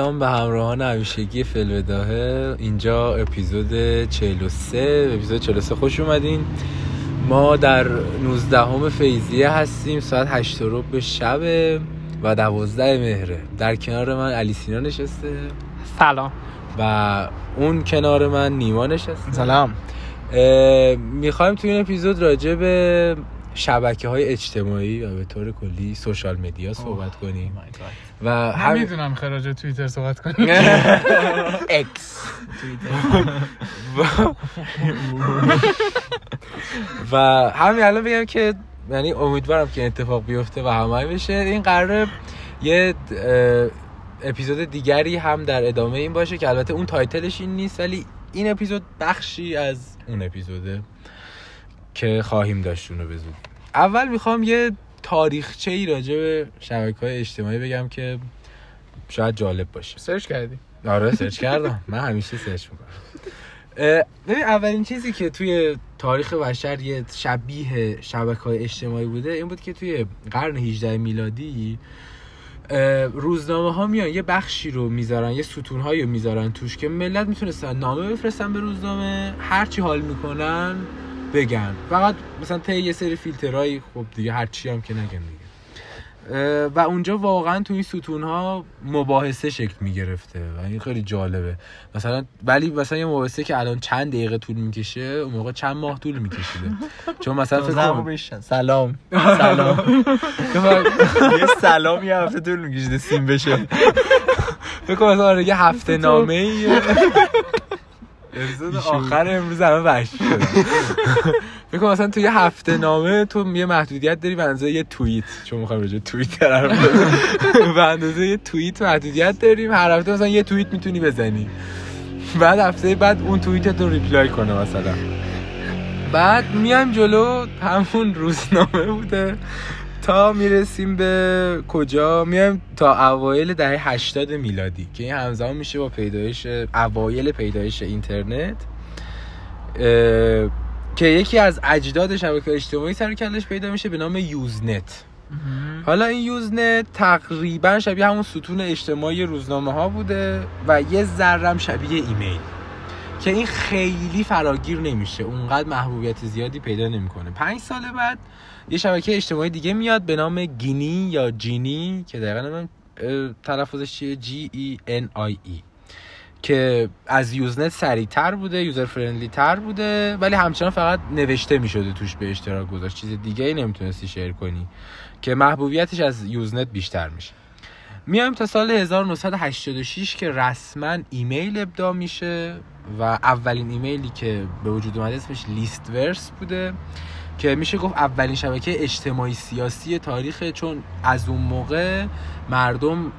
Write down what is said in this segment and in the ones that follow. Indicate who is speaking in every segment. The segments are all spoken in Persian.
Speaker 1: سلام به همراهان همیشگی فلوداهه اینجا اپیزود 43 اپیزود 43 خوش اومدین. ما در 19 همه فیزیه هستیم. ساعت 8 رو به شب و 12 مهره. در کنار من علی سینا نشسته.
Speaker 2: سلام.
Speaker 1: و اون کنار من نیما نشسته.
Speaker 2: سلام.
Speaker 1: می‌خوایم توی این اپیزود راجع به شبکه های اجتماعی و به طور کلی سوشال مدیا صحبت کنیم.
Speaker 2: و هم می‌دونم خراج توییتر صحبت کنیم.
Speaker 1: اکس و همین الان بگم که یعنی امیدوارم که اتفاق بیفته و همه بشه. این قراره یه اپیزود دیگری هم در ادامه این باشه که البته اون تایتلش این نیست ولی این اپیزود بخشی از اون اپیزوده. که خواهیم داشت اونو بزود اول می‌خوام یه تاریخچه ای راجع به شبکه های اجتماعی بگم که شاید جالب باشه.
Speaker 2: search کردی؟
Speaker 1: آره search کردم. من همیشه search می‌کنم. ببین اولین چیزی که توی تاریخ بشر یه شبیه شبکه های اجتماعی بوده این بود که توی قرن 18 میلادی روزنامه ها میان یه بخشی رو می‌ذارن یه ستون هایی رو می‌ذارن توش که ملت می‌تونستن نامه بفرستن به روزنامه هرچی حال می‌کنن بگن. فقط مثلا طی یه سری فیلترهای خب دیگه هرچی هم که نگن دیگه. و اونجا واقعا تو این ستون ها مباحثه شکل می‌گرفته و این خیلی جالبه. مثلا ولی مثلا یه مباحثه که الان چند دقیقه طول می‌کشه اون موقع چند ماه طول میکشیده. چون مثلا
Speaker 2: فکر سلام سلام.
Speaker 1: یه سلام یه هفته طول میکشیده سیم بشه. فکر کنم مثلا آره، یه هفته نامه اپیزود آخر امروز همه وحشی شد فکر مثلا تو یه هفته نامه تو یه محدودیت داری به اندازه یه توییت. چون می‌خوایم راجع توییتر به اندازه یه توییت محدودیت داریم. هر هفته مثلا یه توییت می‌تونی بزنی. بعد هفته بعد اون توییت رو ریپلای کنه مثلا. بعد میایم جلو. همون روزنامه بوده. تا می‌رسیم به کجا؟ میایم تا اوایل دهه 80 میلادی که این همزمان میشه با پیدایش اوایل پیدایش اینترنت که یکی از اجداد شبکه اجتماعی سر کلش پیدا میشه به نام یوزنت. حالا این یوزنت تقریبا شبیه همون ستون اجتماعی روزنامه ها بوده و یه ذرم شبیه ایمیل که این خیلی فراگیر نمیشه. اونقدر محبوبیت زیادی پیدا نمی‌کنه. پنج سال بعد یه شبکه اجتماعی دیگه میاد به نام گینی یا جینی که دقیقا من تلفظش چیه؟ G E N I E که از Usenet سریعتر بوده user friendly تر بوده ولی همچنان فقط نوشته می‌شده توش به اشتراک گذاشت. چیز دیگه ای نمی‌تونستی share کنی که محبوبیتش از Usenet بیشتر میشه. میایم تا سال 1986 که رسما ایمیل ابداع میشه و اولین ایمیلی که به وجود اومده اسمش LISTSERV بوده. که میشه گفت اولین شبکه اجتماعی سیاسی تاریخ چون از اون موقع مردم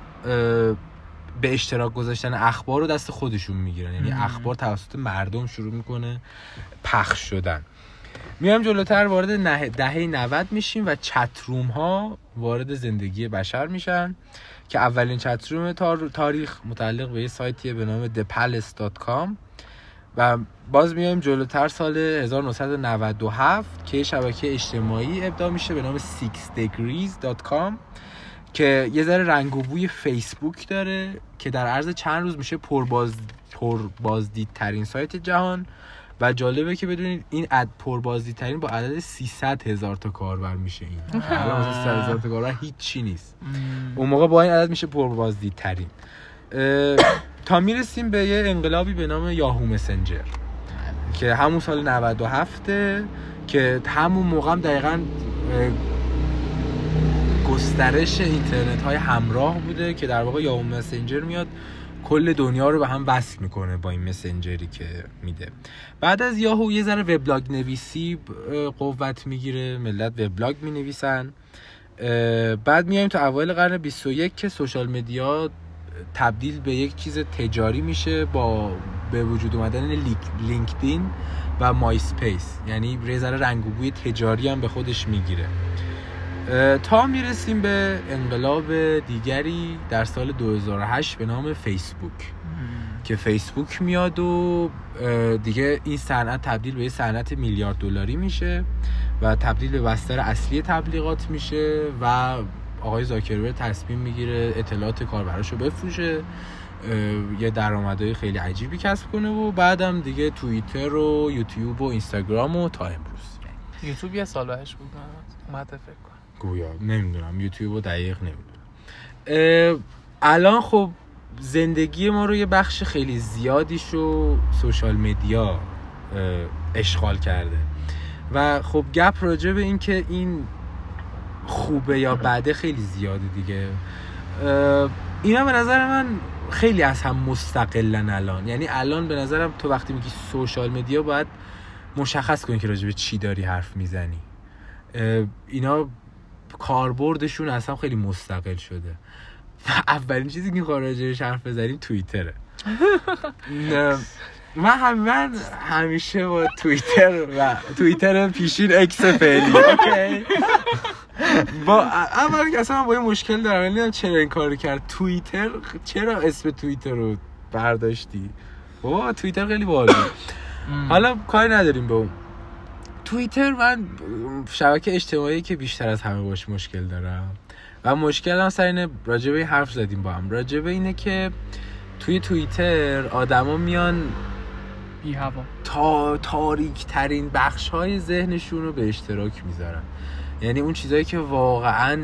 Speaker 1: به اشتراک گذاشتن اخبار رو دست خودشون می‌گیرن. یعنی اخبار توسط مردم شروع می‌کنه پخش شدن. میایم جلوتر وارد دهه 90 میشیم و چتروم ها وارد زندگی بشر میشن که اولین چتروم تاریخ متعلق به یه سایتیه به نام thepalace.com و باز میایم جلوتر سال 1997 که شبکه اجتماعی ابدا میشه به نام 6degrees.com که یه ذره رنگ و بوی فیسبوک داره که در عرض چند روز میشه پرباز پربازدیدترین سایت جهان و جالبه که بدونید این اد پربازدیدترین با عدد 300 هزار تا کاربر میشه این. الان 300 هزار تا کاربر هیچی نیست. اون موقع با این عدد میشه پربازدیدترین. تا می‌رسیم به یه انقلابی به نام یاهو مسنجر که همون سال 97 که همون موقع هم دقیقا گسترش اینترنت های همراه بوده که در واقع یاهو مسنجر میاد کل دنیا رو به هم وصل می‌کنه با این مسنجری که میده. بعد از یاهو یه ذره وبلاگ نویسی قوت می‌گیره ملت وبلاگ می‌نویسن. بعد میایم تا اوایل قرن 21 که social media تبدیل به یک چیز تجاری میشه با به وجود اومدن لینکدین و مای سپیس یعنی یه ذره رنگ و بوی تجاری هم به خودش می‌گیره. تا می‌رسیم به انقلاب دیگری در سال 2008 به نام فیسبوک. که فیسبوک میاد و دیگه این صنعت تبدیل به یه صنعت میلیارد دلاری میشه و تبدیل به بستر اصلی تبلیغات میشه و آقای زاکربرگ تصمیم می‌گیره اطلاعات کاربراش رو بفروشه یه درآمدهای خیلی عجیبی کسب کنه و بعدم دیگه توییتر و یوتیوب و اینستاگرام و تا امروز.
Speaker 2: یوتیوب یه سال بهش بود اومده فکر
Speaker 1: کنم. گویا نمی‌دونم یوتیوب رو دقیق نمی‌دونم. الان خب زندگی ما رو یه بخش خیلی زیادیشو سوشال مدیا اشغال کرده. و خب گپ راجع به این که این خوبه یا بده خیلی زیاده دیگه. اینا به نظر من خیلی از هم مستقلن الان. یعنی الان به نظرم تو وقتی میگی سوشال مدیا باید مشخص کنی که راجع به چی داری حرف می‌زنی. اینا کاربردشون اصلا خیلی مستقل شده. و اولین چیزی که خارجش حرف بزنیم توییتره. من هم من همیشه با توییتر و توییتر پیشین اکس فعلی با اول که اصلا با این مشکل دارم یعنی چرا این کار کرد. توییتر چرا اسم توییتر رو برداشتی؟ با توییتر خیلی بالا حالا کاری نداریم به اون. توییتر من شبکه اجتماعی که بیشتر از همه باش مشکل دارم. و مشکل هم سر اینه راجبه حرف زدیم با هم. راجبه اینه که توی توییتر آدما میان
Speaker 2: بی هوا
Speaker 1: تا تاریک ترین بخش های ذهنشون رو به اشتراک می‌ذارن. یعنی اون چیزهایی که واقعا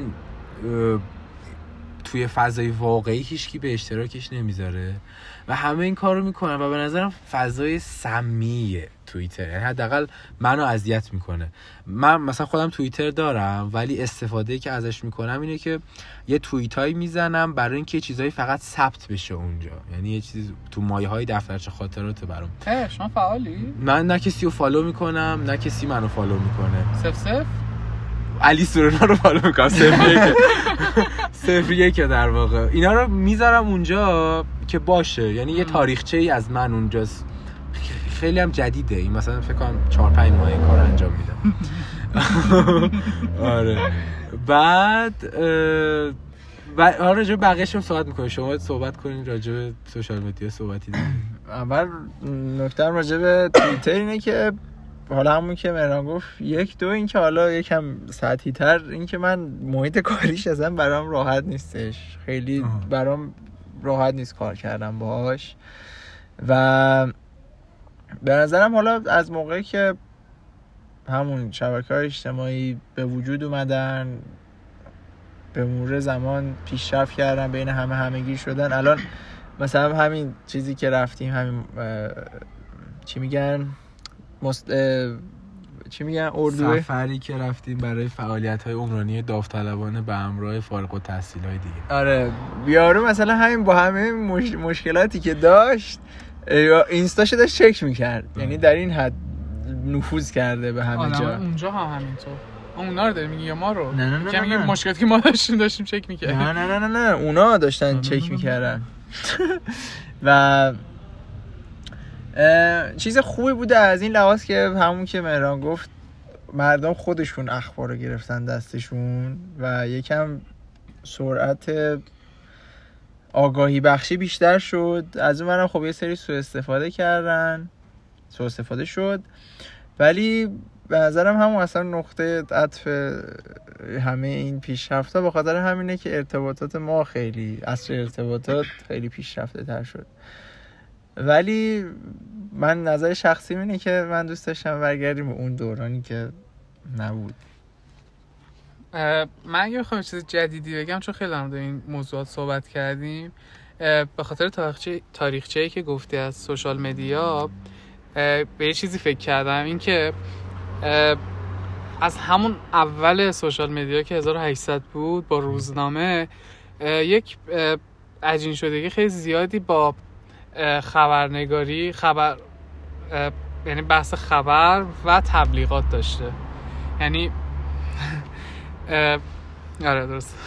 Speaker 1: توی فضای واقعی هیچکی به اشتراکش نمی‌ذاره و همه این کار رو می‌کنن و به نظرم فضای سمیه توییتر. یعنی حداقل منو اذیت می‌کنه. من مثلا خودم توییتر دارم ولی استفاده که ازش می‌کنم اینه که یه توییت هایی می‌زنم برای اینکه چیزهایی فقط ثبت بشه اونجا. یعنی یه چیز تو مایه های دفترچه خاطرات برام.
Speaker 2: شما فعالی؟
Speaker 1: من نه کسی رو follow می‌کنم نه کسی منو follow می‌کنه.
Speaker 2: safe safe؟
Speaker 1: علی سورنا رو فالو می‌کنم. صفر یک. در واقع. اینا رو می‌ذارم اونجا که باشه. یعنی یه تاریخچه ای از من اونجاست. خیلی هم جدیده. این مثلا فکر کنم 4 5 ماه این کار انجام میدم آره. بعد و آره راجع بقیه‌ش هم صحبت می‌کنیم شما صحبت کنین راجع به سوشال مدیا صحبتی.
Speaker 2: اول نکته راجع به توییتر اینه که حالا همون که مهران گفت یک دو این که حالا یکم سطحی تر این که من محیط کاریش اصلا برام راحت نیستش. خیلی برام راحت نیست کار کردم باهاش. و به نظرم حالا از موقعی که همون شبکه های اجتماعی به وجود اومدن به مرور زمان پیشرفت کردن بین همه همگی شدن. الان مثلا همین چیزی که رفتیم همین چی میگن؟ مست... چی میگن؟ اردو
Speaker 1: سفری که رفتیم برای فعالیت های عمرانی داوطلبانه به همراه فارغ و تحصیل های دیگه.
Speaker 2: آره. بیارو مثلا همین با همه مش... مشکلاتی که داشت اینستاشو داشت چک می‌کرد. یعنی در این حد نفوذ کرده به همه جا. اونجا هم همینطور. اونا رو داری میگی یا ما رو؟
Speaker 1: نه نه نه, نه,
Speaker 2: مشکلاتی که ما داشتیم داشتیم چک می‌کردیم.
Speaker 1: نه نه نه نه اونا داشتن چک می‌کردن.
Speaker 2: و چیز خوبی بوده از این لحاظ که همون که مهران گفت مردم خودشون اخبار رو گرفتن دستشون و یکم سرعت آگاهی بخشی بیشتر شد. از اون منم خب یه سری سو استفاده کردن. سو استفاده شد. ولی به نظرم همون اصلا نقطه عطف همه این پیشرفت ها به همینه که ارتباطات ما خیلی اصل ارتباطات خیلی پیشرفته تر شد. ولی من نظر شخصی اینه که من دوست داشتم برگردیم به اون دورانی که نبود. من اگه بخوام چیز جدیدی بگم چون خیلی هم این موضوعات صحبت کردیم به خاطر تاریخچه تاریخچه که گفتی از سوشال مدیا به یه چیزی فکر کردم این که از همون اول سوشال مدیا که 1800 بود با روزنامه یک عجین شدگی خیلی زیادی با خبرنگاری خبر یعنی بحث خبر و تبلیغات داشته. یعنی آره درست.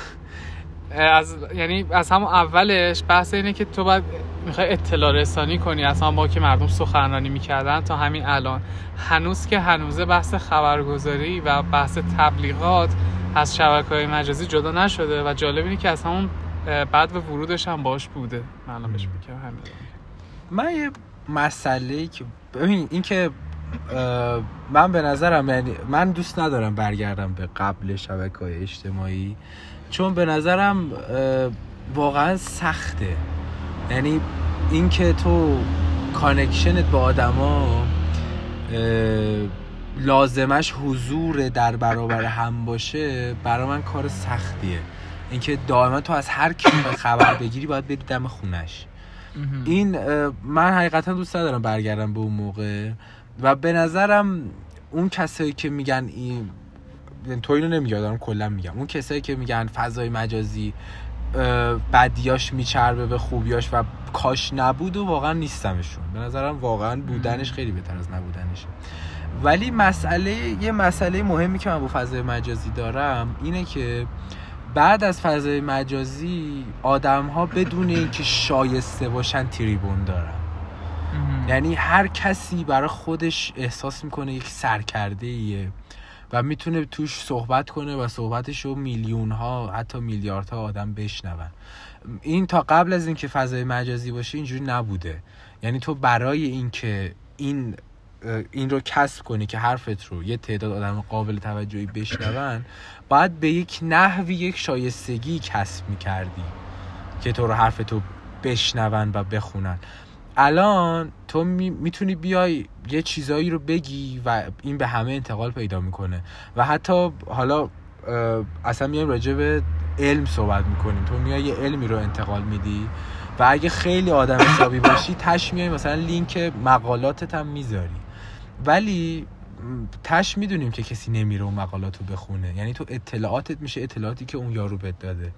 Speaker 2: از یعنی از همون اولش بحث اینه که تو باید می‌خوای اطلاع رسانی کنی اصلا با که مردم سخنرانی می‌کردن تا همین الان. هنوز که هنوزه بحث خبرگزاری و بحث تبلیغات از شبکه های مجازی جدا نشده و جالب اینه که از همون بعد به ورودش هم باش بوده. من بهش همین.
Speaker 1: من یه مسئله که ببین این که من به نظرم یعنی من دوست ندارم برگردم به قبل شبکه های اجتماعی چون به نظرم واقعا سخته. یعنی اینکه تو connection ت با آدما لازمش حضور در برابر هم باشه برای من کار سختیه. اینکه دائما تو از هر کی خبر بگیری باید بری دم خونش. این من حقیقتا دوست ندارم برگردم به اون موقع. و به نظرم اون کسایی که میگن این تو اینو نمیگم کلا میگم. اون کسایی که میگن فضای مجازی بدیاش میچربه به خوبیاش و کاش نبود و واقعا نیستمشون. به نظرم واقعا بودنش خیلی بهتر از نبودنشه. ولی مسئله یه مسئله مهمی که من با فضای مجازی دارم اینه که بعد از فضای مجازی آدم ها بدون اینکه شایسته باشن تریبون دارن. یعنی هر کسی برای خودش احساس می‌کنه یک سرکرده ایه و می‌تونه توش صحبت کنه و صحبتش رو میلیون ها حتی میلیاردها آدم بشنون. این تا قبل از اینکه فضای مجازی باشه اینجوری نبوده. یعنی تو برای اینکه این این رو کسب کنی که حرفت رو یه تعداد آدم قابل توجهی بشنون باید به یک نحوی یک شایستگی کسب می‌کردی که تو رو حرفتو بشنون و بخونن. الان تو می‌تونی بیای یه چیزایی رو بگی و این به همه انتقال پیدا می‌کنه. و حتی حالا اصلا میایم راجع به علم صحبت می‌کنیم. تو میای یه علمی رو انتقال میدی و اگه خیلی آدم حسابی باشی تش میای مثلا لینک مقالاتت هم می‌ذاری. ولی تش می‌دونیم که کسی نمیره اون مقالات رو بخونه. یعنی تو اطلاعاتت میشه اطلاعاتی که اون یارو بهت داده.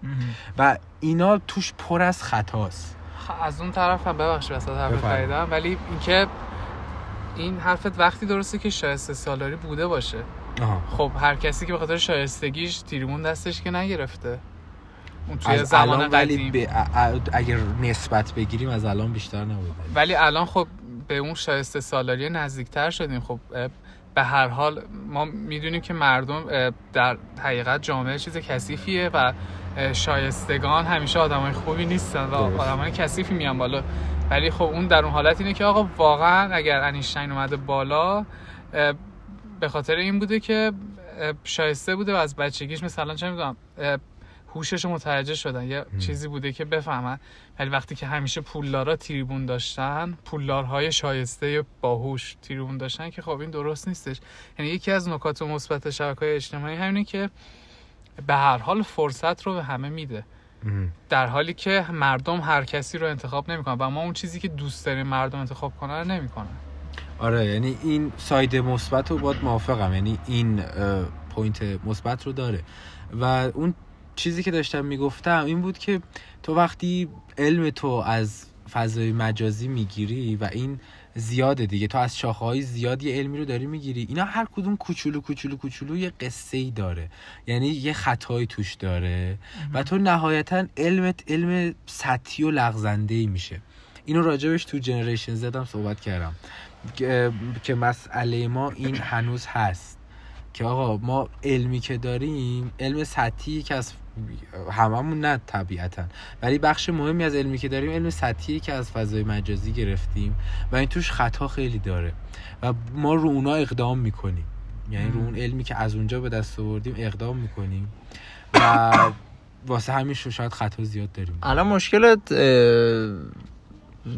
Speaker 1: و اینا توش پر از خطاست.
Speaker 3: از اون طرف هم ببخشید وسط حرف خریدم ولی اینکه این حرفت وقتی درسته که شایسته سالاری بوده باشه. آها. خب هر کسی که به خاطر شایستگیش تیریمون دستش که نگرفته.
Speaker 1: اون توی زمان قدیم. اگر نسبت بگیریم از الان بیشتر نبوده.
Speaker 3: ولی الان خب به اون شایسته سالاری نزدیکتر شدیم. خب به هر حال ما می‌دونیم که مردم در حقیقت جامعه چیز کثیفیه و شایستگان همیشه آدمای خوبی نیستن و آدمای کثیفی میان بالا. ولی خب اون در اون حالت اینه که آقا واقعا اگر انیشتین اومده بالا به خاطر این بوده که شایسته بوده و از بچگیش مثلا چه می‌دونم هوشش متوجه شدن. یه چیزی بوده که بفهمن. ولی وقتی که همیشه پولدارا تریبون داشتن پولدارهای شایسته باهوش تریبون داشتن که خب این درست نیستش. یعنی یکی از نکات مثبت شبکه‌های اجتماعی همینه که به هر حال فرصت رو به همه میده. در حالی که مردم هر کسی رو انتخاب نمی‌کنن و ما اون چیزی که دوست داریم مردم انتخاب کنن رو نمی‌کنن.
Speaker 1: آره یعنی این side مثبت رو باید موافقم. یعنی این point مثبت رو داره. و اون چیزی که داشتم می‌گفتم این بود که تو وقتی علم تو از فضای مجازی می‌گیری و این زیاده دیگه تو از شاخه های زیاد یه علمی رو داری می‌گیری اینا هر کدوم کوچولو کوچولو کوچولو یه قصه ای داره. یعنی یه خطایی توش داره و تو نهایتا علمت علم سطحی و لغزنده ای میشه. اینو راجبش تو جنریشن زدم صحبت کردم. که مسئله ما این هنوز هست. که آقا ما علمی که داریم علم سطحی که از هممون نه طبیعتا. ولی بخش مهمی از علمی که داریم علم سطحی که از فضای مجازی گرفتیم و این توش خطا خیلی داره. و ما رو اونا اقدام می‌کنیم. یعنی رو اون علمی که از اونجا به دست آوردیم اقدام می‌کنیم. و واسه همین شاید خطا زیاد داریم.
Speaker 2: الان مشکلت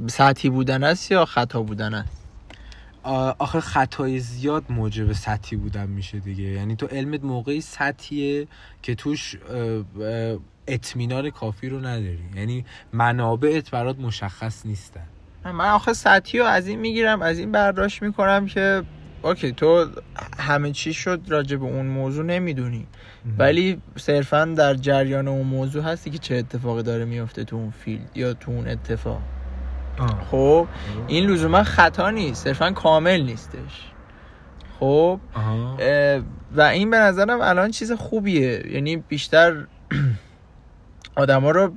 Speaker 2: سطحی بودن است یا خطا بودن است؟
Speaker 1: آخر خطای زیاد موجب سطحی بودن میشه دیگه. یعنی تو علمت موقعی سطحیه که توش اطمینان کافی رو نداری. یعنی منابعت برات مشخص نیستن.
Speaker 2: من آخه سطحی رو از این می‌گیرم از این برداشت می‌کنم که اوکی تو همه چی شد راجع به اون موضوع نمی‌دونی. ولی صرفا در جریان اون موضوع هستی که چه اتفاقی داره میفته تو اون فیلد یا تو اون اتفاق. خب این لزوما خطا نیست صرفا کامل نیستش. خب و این به نظرم الان چیز خوبیه. یعنی بیشتر آدما رو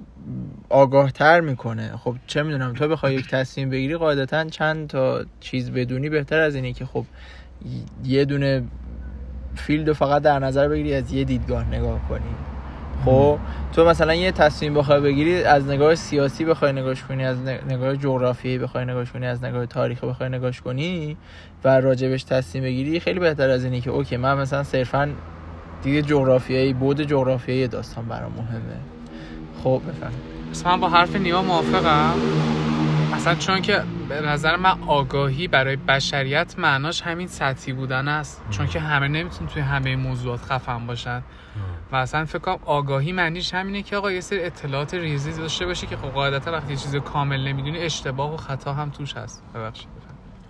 Speaker 2: آگاه تر می‌کنه. خب چه می‌دونم تو بخوای یک تصمیم بگیری قاعدتا چند تا چیز بدونی بهتر از اینه که خب یه دونه field فقط در نظر بگیری از یه دیدگاه نگاه کنی. خب تو مثلا یه تصمیم بخوای بگیری از نگاه سیاسی بخوای نگاش کنی از نگاه جغرافیایی بخوای نگاش کنی از نگاه تاریخی بخوای نگاش کنی و راجبش تصمیم بگیری خیلی بهتر از اینی که okay من مثلا صرفا دید جغرافیایی بود جغرافیایی داستان برام مهمه. خب بفهم
Speaker 3: من با حرف نیما موافقم. اصلا چون که به نظر من آگاهی برای بشریت معناش همین سطحی بودن است. چون که همه نمیتون توی همه موضوعات خفن باشن. و اصلا فکر کنم آگاهی معنیش همینه که آقا یه سری اطلاعات ریزی داشته باشی که خب قاعدتا وقتی یه چیز کامل نمی‌دونی اشتباه و خطا هم توش هست. ببخشید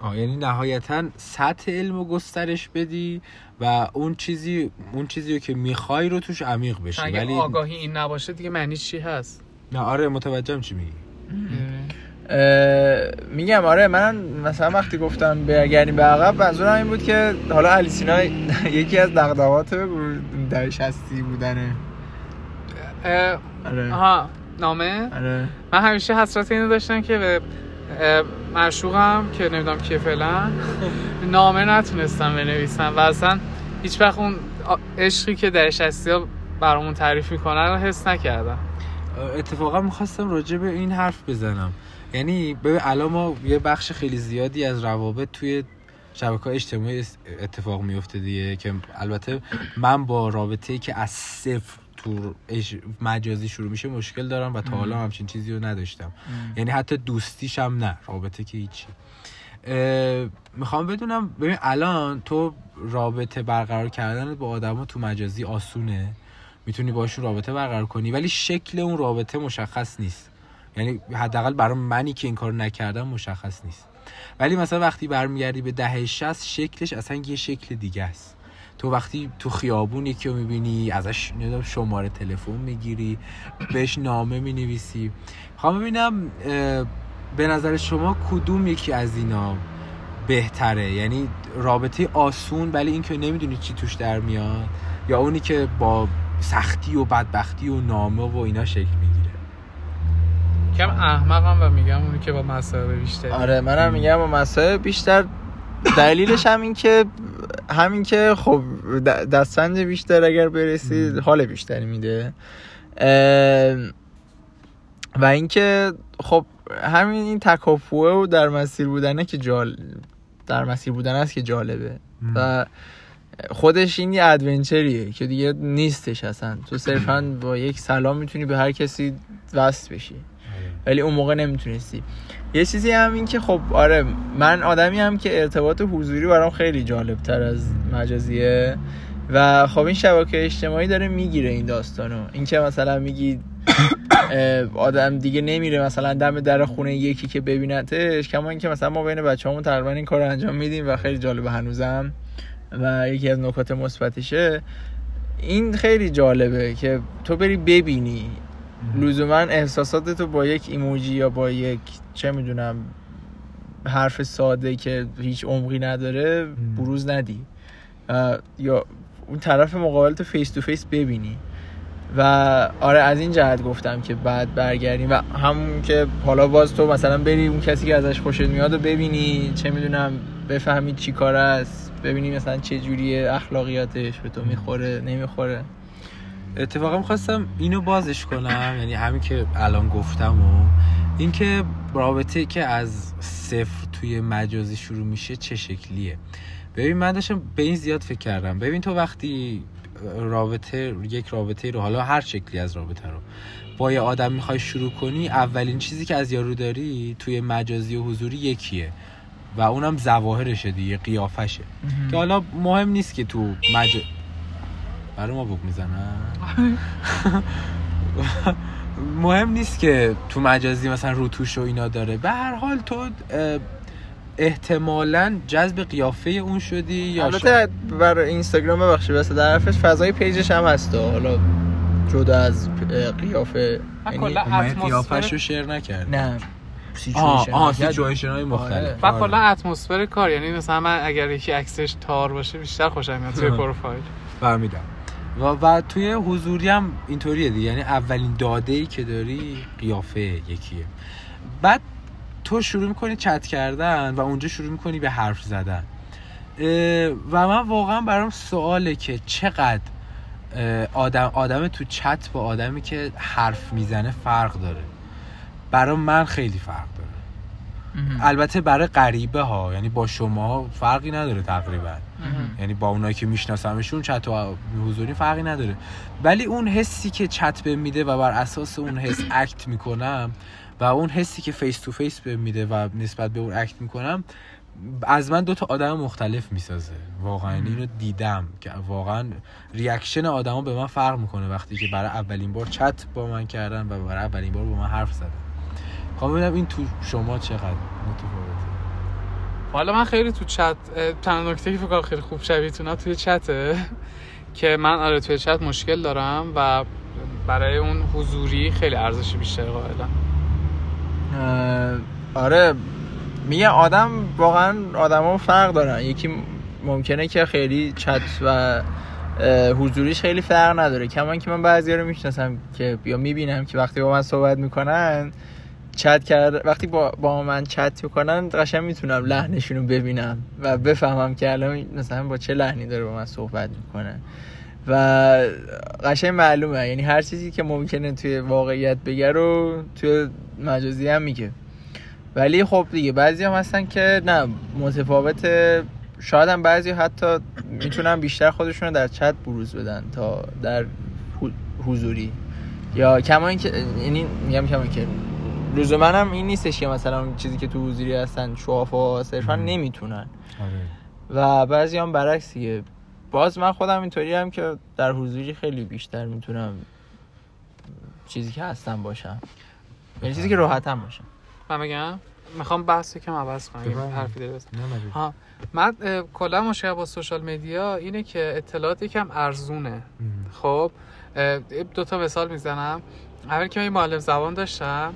Speaker 1: آه یعنی نهایتا سطح علم رو گسترش بدی و اون چیزی اون چیزی رو که می‌خوای رو توش عمیق بشی.
Speaker 3: اگه
Speaker 1: ولی
Speaker 3: آگاهی این نباشه دیگه معنیش چی هست؟
Speaker 1: نه آره متوجهم چی میگی.
Speaker 2: اه، میگم آره من مثلا وقتی گفتم برگردیم به عقب منظورم این بود که حالا علی سینا یکی از دغدغات بگو در شستی بودنه.
Speaker 3: اه،
Speaker 2: آره.
Speaker 3: آها نامه؟
Speaker 2: آره.
Speaker 3: من همیشه حسرت اینو داشتم که به اه، معشوقم که نمی‌دونم کیه فعلا نامه نتونستم بنویسم و اصلا هیچ وقت اون عشقی که درش هستی ها برامون تعریف می‌کنن رو حس نکردم.
Speaker 1: اتفاقا می‌خواستم راجع به این حرف بزنم. یعنی ببین الان ما یه بخش خیلی زیادی از روابط توی شبکه های اجتماعی اتفاق میفته دیگه که البته من با رابطه که از صفر تو مجازی شروع میشه مشکل دارم و تا حالا همچین چیزی رو نداشتم. یعنی حتی دوستیش هم نه رابطه که هیچی. می‌خوام بدونم ببین الان تو رابطه برقرار کردن با آدما تو مجازی آسونه. می‌تونی باشون رابطه برقرار کنی ولی شکل اون رابطه مشخص نیست. یعنی حداقل برای منی که این کار نکردم مشخص نیست. ولی مثلا وقتی برمیگردی به دهه 60 شکلش اصلا یه شکل دیگه است. تو وقتی تو خیابون یکی رو می‌بینی ازش شماره تلفن می‌گیری بهش نامه می‌نویسی. خواهم ببینم اه، به نظر شما کدوم یکی از اینا بهتره؟ یعنی رابطه آسون ولی اینکه نمی‌دونی چی توش در میاد یا اونی که با سختی و بدبختی و نامه و اینا شکل می‌گیره؟
Speaker 3: کم احمقم و میگم اونی که با مسائل بیشتری.
Speaker 2: آره منم میگم با مسائل بیشتر. دلیلش هم این که همین که خب دستنج بیشتر اگر برسی حال بیشتری میده. و اینکه خب همین این تکاپوه و در مسیر بودنه که جال در مسیر بودن است که جالبه. و خودش این یه ادونچریه که دیگه نیستش اصلا. تو صرفا با یک سلام می‌تونی به هر کسی وصل بشی. ولی اون موقع نمی‌تونستی. یه چیزی هم این که خب آره من آدمی هم که ارتباط حضوری برام خیلی جالب تر از مجازیه و خب این شبکه اجتماعی داره می‌گیره این داستانو. اینکه مثلا میگی آدم دیگه نمیره مثلا دم در خونه یکی که ببینتش کما اینکه مثلا ما بین بچه‌هامون تقریبا این کار انجام میدیم و خیلی جالبه هنوزم و یکی از نکات مثبتشه این خیلی جالبه که تو بری ببینی لزوما احساسات تو با یک ایموجی یا با یک چه می‌دونم حرف ساده که هیچ عمقی نداره بروز ندی. یا اون طرف مقابل تو face to face ببینی. و آره از این جهت گفتم که بعد برگردیم. و همون که حالا باز تو مثلا بری اون کسی که ازش خوشت میاد و ببینی چه می‌دونم بفهمی چی کار است ببینی مثلا چه جوریه اخلاقیاتش به تو می‌خوره نمی‌خوره.
Speaker 1: اتفاقا خواستم اینو بازش کنم یعنی همین که الان گفتم و اینکه رابطه که از صفر توی مجازی شروع میشه چه شکلیه. ببین من داشتم به این زیاد فکر کردم. ببین تو وقتی رابطه یک رابطه رو حالا هر شکلی از رابطه رو با یه آدم می‌خوای شروع کنی اولین چیزی که از یارو داری توی مجازی و حضوری یکیه و اونم ظواهرشه دیگه قیافشه. که حالا مهم نیست که تو مج برای ما بوک می‌زنن؟ مهم نیست که تو مجازی مثلا روتوش و اینا داره. به هر حال تو احتمالا جذب قیافه اون شدی یا
Speaker 2: البته برای اینستاگرام ببخشید واسه در حرفش فضای page ش هم هست حالا جدا از قیافه. یعنی-
Speaker 1: قیافش رو share نکرد
Speaker 2: نه
Speaker 1: آه آه
Speaker 2: سیچویشن
Speaker 1: های مختلف.
Speaker 3: و
Speaker 2: آره.
Speaker 3: کلا اتمسفر کار یعنی مثلا من اگر یکی عکسش تار باشه بیشتر خوشم میاد توی پروفایل.
Speaker 1: فهمیدم. و, و توی حضوری هم اینطوریه دیگه. یعنی اولین داده ای که داری قیافه یکیه. بعد تو شروع می‌کنی چت کردن و اونجا شروع می‌کنی به حرف زدن. و من واقعا برام سواله که چقدر آدم آدم تو چت با آدمی که حرف می‌زنه فرق داره. برام من خیلی فرق البته برای غریبه ها یعنی با شما فرقی نداره تقریبا. یعنی با اونایی که میشناسمشون چت و حضوری فرقی نداره. ولی اون حسی که چت به میده و بر اساس اون حس act می‌کنم و اون حسی که face to face به میده و نسبت به اون act می‌کنم از من دو تا آدم مختلف می‌سازه. واقعا اینو دیدم که واقعا ریاکشن آدما به من فرق می‌کنه وقتی که برای اولین بار چت با من کردن و برای اولین بار با من حرف زدن. خواهم ببینم این تو شما چقدر متفاوته.
Speaker 3: حالا من خیلی تو چت تنها نکته که فکر خیلی خوب شبیتونا توی چته که من آره توی چت مشکل دارم و برای اون حضوری خیلی ارزش بیشتر قائلم.
Speaker 2: آره میگه آدم واقعا آدما فرق دارن. یکی ممکنه که خیلی چت و حضوریش خیلی فرق نداره. کمان که من بعضی رو می‌شناسم که یا می‌بینم که وقتی با من صحبت می‌کنن چت کرد. وقتی با, با من چت می‌کنن قشنگ می‌تونم لحنشون رو ببینم و بفهمم که الان مثلا با چه لحنی داره با من صحبت می‌کنه. و قشنگ معلومه. یعنی هر چیزی که ممکنه توی واقعیت بگه رو توی مجازی هم میگه. ولی خب دیگه بعضی هم هستن که نه متفاوت. شاید هم بعضی حتی می‌تونن بیشتر خودشون رو در چت بروز بدن تا در حضوری. یا کما اینکه یعنی میگم کما که لزوما هم این نیستش که مثلا اون چیزی که تو حضوری هستن شوافا صرفا نمی‌تونن. آره. و بعضی هم برعکس دیگه. باز من خودم اینطوری هم که در حضوری خیلی بیشتر می‌تونم چیزی که هستم باشم. یعنی چیزی که راحت هم باشم.
Speaker 3: من بگم می‌خوام بحث کم عوض کنم حرفی داره ها. من کلا مشکل با social media اینه که اطلاعات یکم ارزونه. خب دو تا مثال می‌زنم. اول که من معلم زبان داشتم.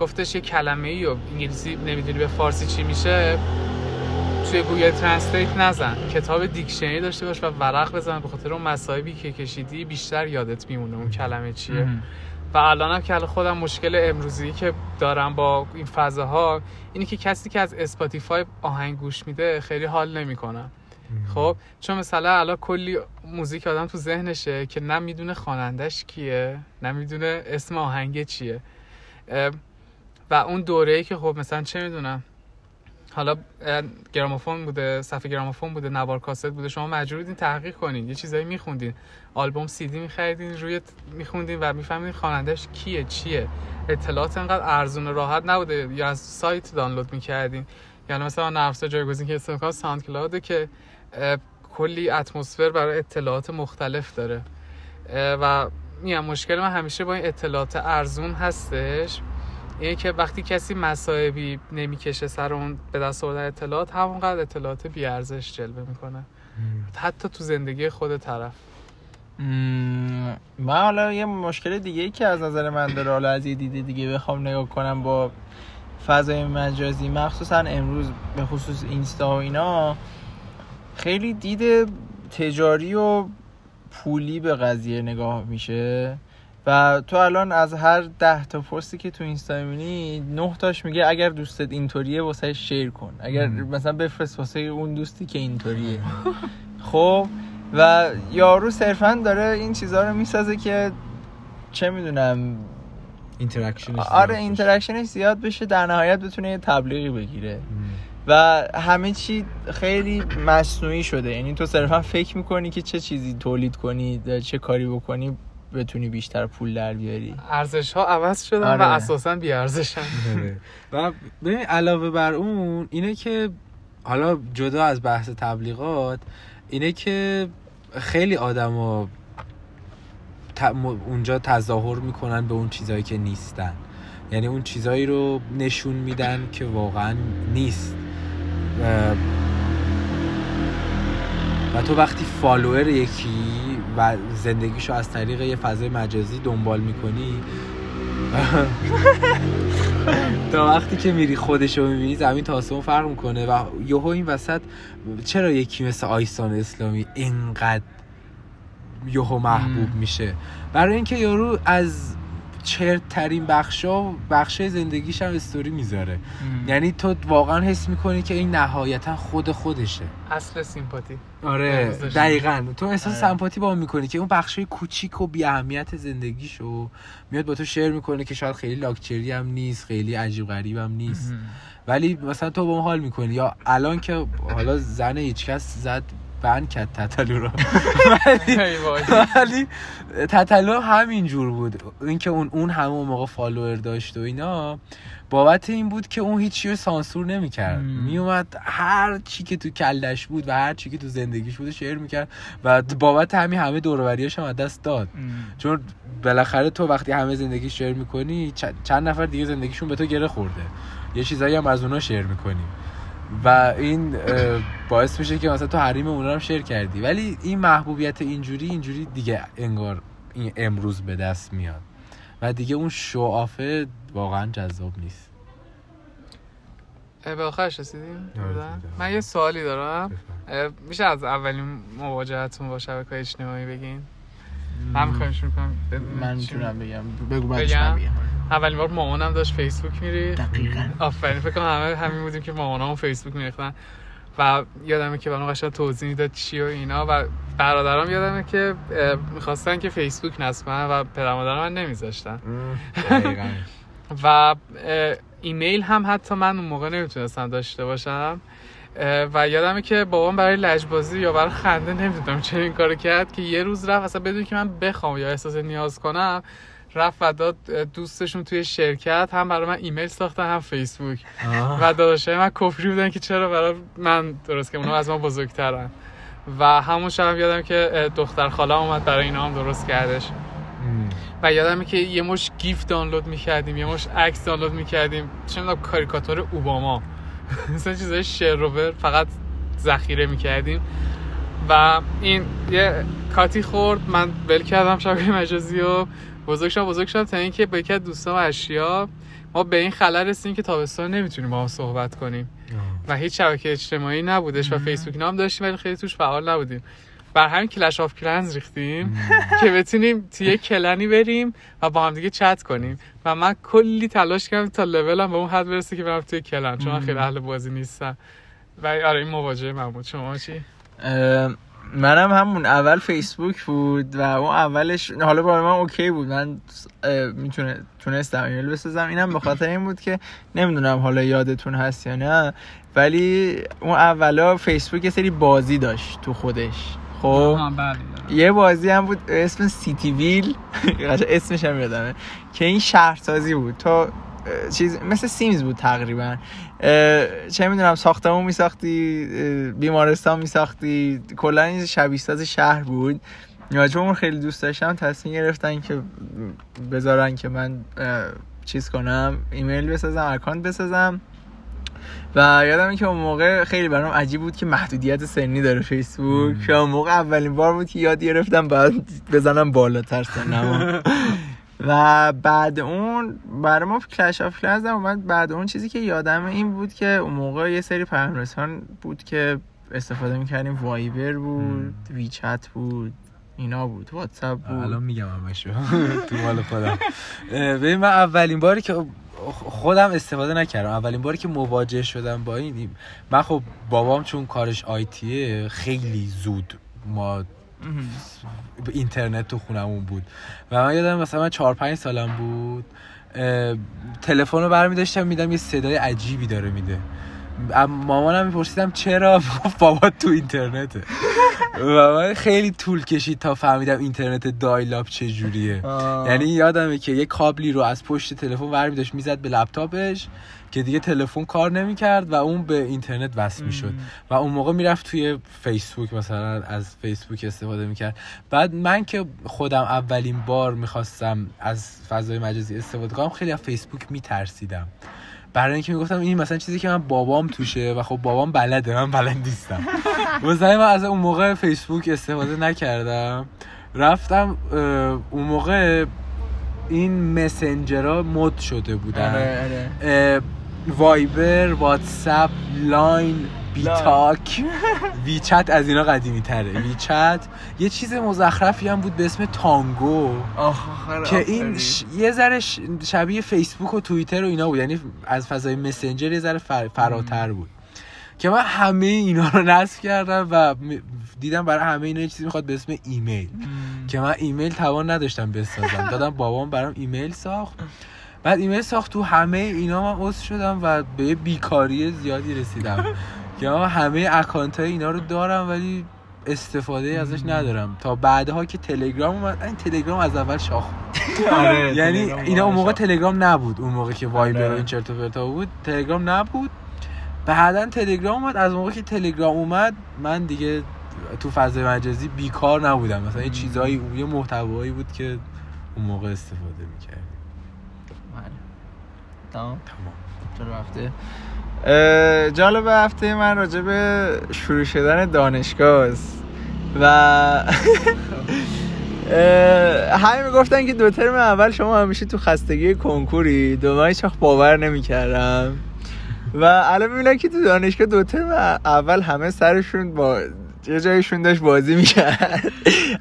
Speaker 3: گفتش یه کلمه ای و انگلیسی نمی‌دونی به فارسی چی میشه توی Google Translate نزن. کتاب dictionary داشته باش و ورق بزن به خاطر اون مصائبی که کشیدی بیشتر یادت میمونه اون کلمه چیه. و الانم که خودم مشکل امروزی که دارم با این فضاها اینه که کسی که از Spotify آهنگ گوش میده خیلی حال نمی‌کنم خب چون مثلا الان کلی music آدم تو ذهنشه که نه می‌دونه خوانندش کیه نه می‌دونه اسم آهنگ چیه. و اون دوره ای که خب مثلا چه می‌دونم حالا گرامافون بوده صفحه گرامافون بوده نوار کاست بوده شما مجبور بودین تحقیق کنین یه چیزایی میخوندین آلبوم سی دی میخریدین روی میخوندین و می‌فهمین خوانندش کیه چیه. اطلاعات انقدر ارزون راحت نبوده یا از سایت دانلود می‌کردین. یعنی مثلا نرفس جایگزین که استفاده ساوند کلاوده که کلی اتمسفر برای اطلاعات مختلف داره. و میگم مشکل من همیشه با این اطلاعات ارزون هستش. اینه که وقتی کسی مصائبی نمی‌کشه سر اون به دست آوردن اطلاعات همونقدر اطلاعات بیارزش جلوه می‌کنه. حتی تو زندگی خود طرف.
Speaker 2: من حالا یه مشکل دیگه ای که از نظر من داره حالا از یه دیده دیگه بخوام نگاه کنم با فضای مجازی مخصوصا امروز به خصوص اینستا و اینا خیلی دید تجاری و پولی به قضیه نگاه میشه و تو الان از هر ده تا پستی که تو اینستا می‌بینی نه تاش میگه اگر دوستت اینطوریه واسه شیر کن. اگر مثلا بفرست واسه اون دوستی که اینطوریه. خب؟ و یارو صرفا داره این چیزها رو می‌سازه که چه می‌دونم
Speaker 1: interaction ش
Speaker 2: آره interaction ش زیاد بشه در نهایت بتونه یه تبلیغی بگیره. و همه چی خیلی مصنوعی شده. یعنی تو صرفا فکر می‌کنی که چه چیزی تولید کنی چه کاری بکنی بتونی بیشتر پول در بیاری.
Speaker 3: ارزش ها عوض شدن آره. و اساسا بی ارزشن
Speaker 1: آره. و ببین علاوه بر اون اینه که حالا جدا از بحث تبلیغات اینه که خیلی آدما اونجا تظاهر می‌کنن به اون چیزهایی که نیستن. یعنی اون چیزهایی رو نشون میدن که واقعا نیست. و تو وقتی فالوور یکی و زندگیشو از طریق یه فضای مجازی دنبال می‌کنی تا وقتی که میری خودشو می‌بینی زمین تا آسمون فرق می‌کنه و یهو این وسط چرا یکی مثل آیسان اسلامی اینقدر یهو محبوب میشه؟ برای اینکه یارو از چرت ترین بخشا بخش زندگیش هم استوری می‌ذاره. یعنی تو واقعا حس می‌کنی که این نهایتا خود خودشه.
Speaker 3: اصل سیمپاتی.
Speaker 1: آره دقیقا. تو احساس آره. سمپاتی با می‌کنی که اون بخشای کوچیک و بی اهمیت زندگیشو میاد با تو شیر می‌کنه که شاید خیلی لاکچری هم نیست خیلی عجیب غریب هم نیست. ولی مثلا تو با اون حال می‌کنی. یا الان که حالا زن هیچکس زد بند کرد تتلو رو. ولی تتلو همین جور بود. اینکه اون اون همون موقع فالوور داشت و اینا بابت این بود که اون هیچی رو سانسور نمی‌کرد. میومد هر چی که تو کلش بود و هر چی که تو زندگیش بود شعر می‌کرد و بابت همین همه دوروریاش هم از دست داد. چون بالاخره تو وقتی همه زندگی شعر می‌کنی چند نفر دیگه زندگیشون به تو گره خورده. یه چیزایی هم از اونا شعر می‌کنی. و این باعث میشه که مثلا تو حریم اونا هم شیر کردی. ولی این محبوبیت اینجوری اینجوری دیگه انگار این امروز به دست میاد. و دیگه اون شوافه واقعا جذاب نیست.
Speaker 3: به آخرش رسیدیم؟ آره، من یه سوالی دارم. میشه از اولین مواجهتون با شبکه اجتماعی بگین؟ من می‌خوایم شروع کنم.
Speaker 2: من می‌تونم بگم. بگو
Speaker 3: بگم. اولین بار مامانم داشت فیسبوک میری.
Speaker 2: دقیقاً.
Speaker 3: آفرین. فکر کنم همه همین بودیم که مامانم فیسبوک میریختن. و یادمه که برام قشنگ توضیح می‌داد چی و اینا. و برادرام یادمه که می‌خواستن که فیسبوک نصب و پدر مادرم من نمیذاشتن. و ایمیل هم حتی من اون موقع نمی‌تونستم داشته باشم. و یادمه که بابام برای لجبازی یا برای خنده نمی‌دونم چه این کارو کرد که یه روز رفت اصلا بدون که من بخوام یا احساس نیاز کنم رفت و داد دوستشون توی شرکت هم برای من ایمیل ساختن هم فیسبوک. آه. و داداشای من کفری بودن که چرا برای من درست که اونا از ما بزرگترن. و همون شب یادم که دختر خاله اومد برای اینا هم درست کردش. و یادمه که یه مش گیف دانلود می‌کردیم یه مش عکس دانلود می‌کردیم. چه می‌دونم کاریکاتور اوباما. مثلا چیزای شعر فقط ذخیره می‌کردیم. و این یه کاتی خورد من ول کردم شبکه مجازی و بزرگ شد بزرگ شد تا اینکه با یکی از دوستان و اشیا ما به این خلل رسیدیم که تابستان نمی‌تونیم با هم صحبت کنیم. و هیچ شبکه اجتماعی نبودش و فیسبوک نام داشتیم ولی خیلی توش فعال نبودیم. بر همین کلش آف کلنز ریختیم که بتونیم توی کلنی بریم و با هم دیگه چت کنیم. و من کلی تلاش کردم تا لولم به اون حد برسه که برم توی کلن چون من خیلی اهل بازی نیستم. و آره این مواجهه من بود. شما چی؟
Speaker 2: منم همون اول فیسبوک بود و اون اولش حالا برای من okay بود. من می‌تونه تونستم ایمیل بسازم. اینم به خاطر این بود که نمی‌دونم حالا یادتون هست یا نه ولی اون اولا فیسبوک یه سری بازی داشت تو خودش. خب.
Speaker 3: بله.
Speaker 2: یه بازی هم بود اسم CityVille اسمش هم یادمه. که این شهرسازی بود. تو چیز مثل سیمز بود تقریبا. چه می‌دونم ساختمون میساختی بیمارستان میساختی. کلا این شبیه شهر بود. چون خیلی دوست داشتم تصمیم گرفتن که بذارن که من چیز کنم ایمیل بسازم اکانت بسازم. و یادم که اون موقع خیلی برام عجیب بود که محدودیت سنی داره فیسبوک. که اون موقع اولین بار بود که یاد گرفتم باید بزنم بالاتر سنم و بعد اون برای ما Clash of Clans اومد. بعد اون چیزی که یادم این بود که اون موقع یه سری پیامرسان بود که استفاده می‌کردیم. وایبر بود ویچت بود اینا بود واتساپ بود.
Speaker 1: الان میگم همشو. تو مال خودم. ببین من اولین باری که خودم استفاده نکردم. اولین باری که مواجه شدم با این من خب بابام چون کارش آیتیه خیلی زود ما اینترنت تو خونمون بود. و من یادم مثلا من 4 5 سالم بود تلفن رو برمی داشتم میدم یه صدای عجیبی داره میده. مامانم میپرسیدم چرا؟ بابا تو اینترنته. و من خیلی طول کشید تا فهمیدم اینترنت دایلاپ چجوریه. یعنی یادمه که یه کابلی رو از پشت تلفن ور داشت می‌زد به لپتاپش که دیگه تلفن کار نمی‌کرد و اون به اینترنت وصل می‌شد. و اون موقع می‌رفت توی فیسبوک مثلا از فیسبوک استفاده می‌کرد. بعد من که خودم اولین بار می‌خواستم از فضای مجازی استفاده کنم خیلی از فیسبوک میترسیدم. برای اینکه می‌گفتم این مثلا چیزی که من بابام توشه و خب بابام بلده من بلد نیستم. من از اون موقع فیسبوک استفاده نکردم. رفتم اون موقع این مسنجرها مد شده بودن.
Speaker 2: آره، آره.
Speaker 1: وایبر واتساپ لاین بیتاک. ویچت از اینا قدیمی تره ویچت یه چیز مزخرفی هم بود به اسم تانگو. که این ش... یه ذره ش... شبیه فیسبوک و توییتر و اینا بود. یعنی از فضای مسنجر یه ذره فر... فراتر بود. که من همه اینا رو نصب کردم و دیدم برای همه اینا یه چیزی می‌خواد به اسم ایمیل. که من ایمیل توان نداشتم بسازم. دادم بابام برام ایمیل ساخت. بعد ایمیل ساخت تو همه اینا من عضو شدم و به بیکاری زیادی رسیدم. که من همه اکانت های اینا رو دارم ولی استفاده ازش ندارم. تا بعدها که تلگرام اومد این تلگرام از اول شاخ بود.
Speaker 2: آره،
Speaker 1: یعنی اینا اون موقع تلگرام نبود اون موقع که وایبر و
Speaker 2: آره.
Speaker 1: این چرت و بود. تلگرام نبود. بعدا تلگرام اومد. از موقع که تلگرام اومد من دیگه تو فضای مجازی بیکار نبودم. مثلا یه چیزایی یه محتوایی بود که اون موقع استفاده می‌کرد
Speaker 2: بله. تمام.
Speaker 1: تمام.
Speaker 2: اه، جالب هفته من راجع به شروع شدن دانشگاه است. و همه می‌گفتن که دو ترم اول شما همیشه تو خستگی کنکوری دو وقت باور نمی‌کردم. و الان می‌بینم که تو دانشگاه دو ترم اول همه سرشون با یه جایشون داشت بازی می‌کرد.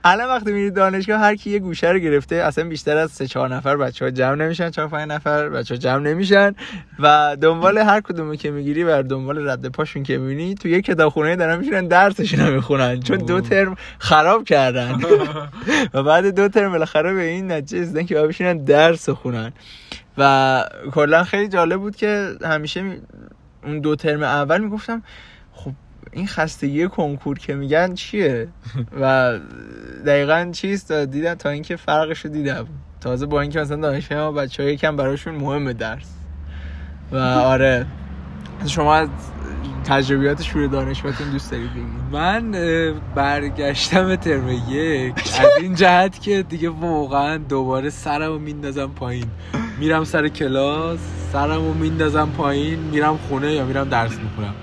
Speaker 2: الان وقتی میری دانشگاه هر کی یه گوشه رو گرفته اصلا بیشتر از سه چهار نفر بچه ها جمع نمیشن چهار پنج نفر بچه ها جمع نمیشن و دنبال هر کدومی که می‌گیری و دنبال رد پاشون که می‌بینی تو یه کتابخونه دارن میشینن درسشون رو می‌خونن. چون دو ترم خراب کردن. و بعد دو ترم بالاخره به این نتیجه رسیدن که باید بشینن درس خونن. و کلا خیلی جالب بود که همیشه می- اون دو ترم اول می‌گفتم خب این خستگی کنکور که میگن چیه؟ و دقیقا چیست؟ دیدم تا اینکه فرقش رو دیدم. تازه با اینکه مثلا دانشگاه ما بچه ها یکم براشون مهمه درس. و آره. شما از تجربیات شروع دانشگاهتون دوست دارید بگید.
Speaker 1: من برگشتم ترم یک. از این جهت که دیگه واقعا دوباره سرم رو میندازم پایین. میرم سر کلاس سرم رو میندازم پایین میرم خونه یا میرم درس می‌خونم.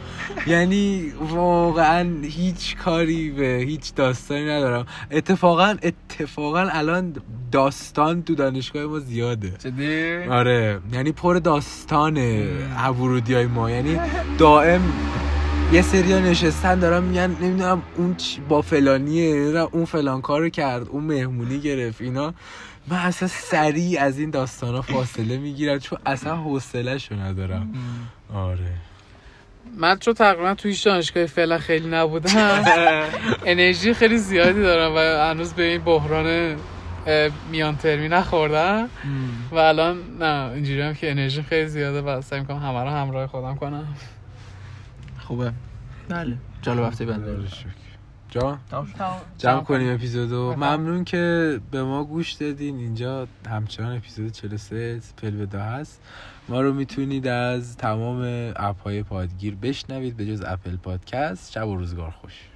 Speaker 1: یعنی واقعا هیچ کاری به هیچ داستانی ندارم. اتفاقا اتفاقا الان داستان تو دانشگاه ما زیاده.
Speaker 2: جدی؟
Speaker 1: آره. یعنی پر داستانه ورودی های ما. یعنی دائم یه سری نشستن دارن میگن نمی‌دونم اون با فلانیه اون فلان کارو کرد اون مهمونی گرفت اینا. من اصلا سریع از این داستان ها فاصله می‌گیرم چون اصلا حوصله شو ندارم آره.
Speaker 3: من چون تقریبا تو هیچ دانشگاهی فعلا خیلی نبودم انرژی خیلی زیادی دارم و هنوز به این بحران میان ترمی نخوردم. و الان نه اینجوری هم که انرژی خیلی زیاده و سعی می‌کنم همه رو همراه خودم کنم.
Speaker 2: خوبه. بله. جالب هفته بنده.
Speaker 1: جان؟ جمع کنیم اپیزودو. ممنون که به ما گوش دادین. اینجا همچنان اپیزود 43 فلودا هست. ما رو می‌تونید از تمام اپ های پادگیر بشنوید به جز اپل پادکست. شب و روزگار خوش.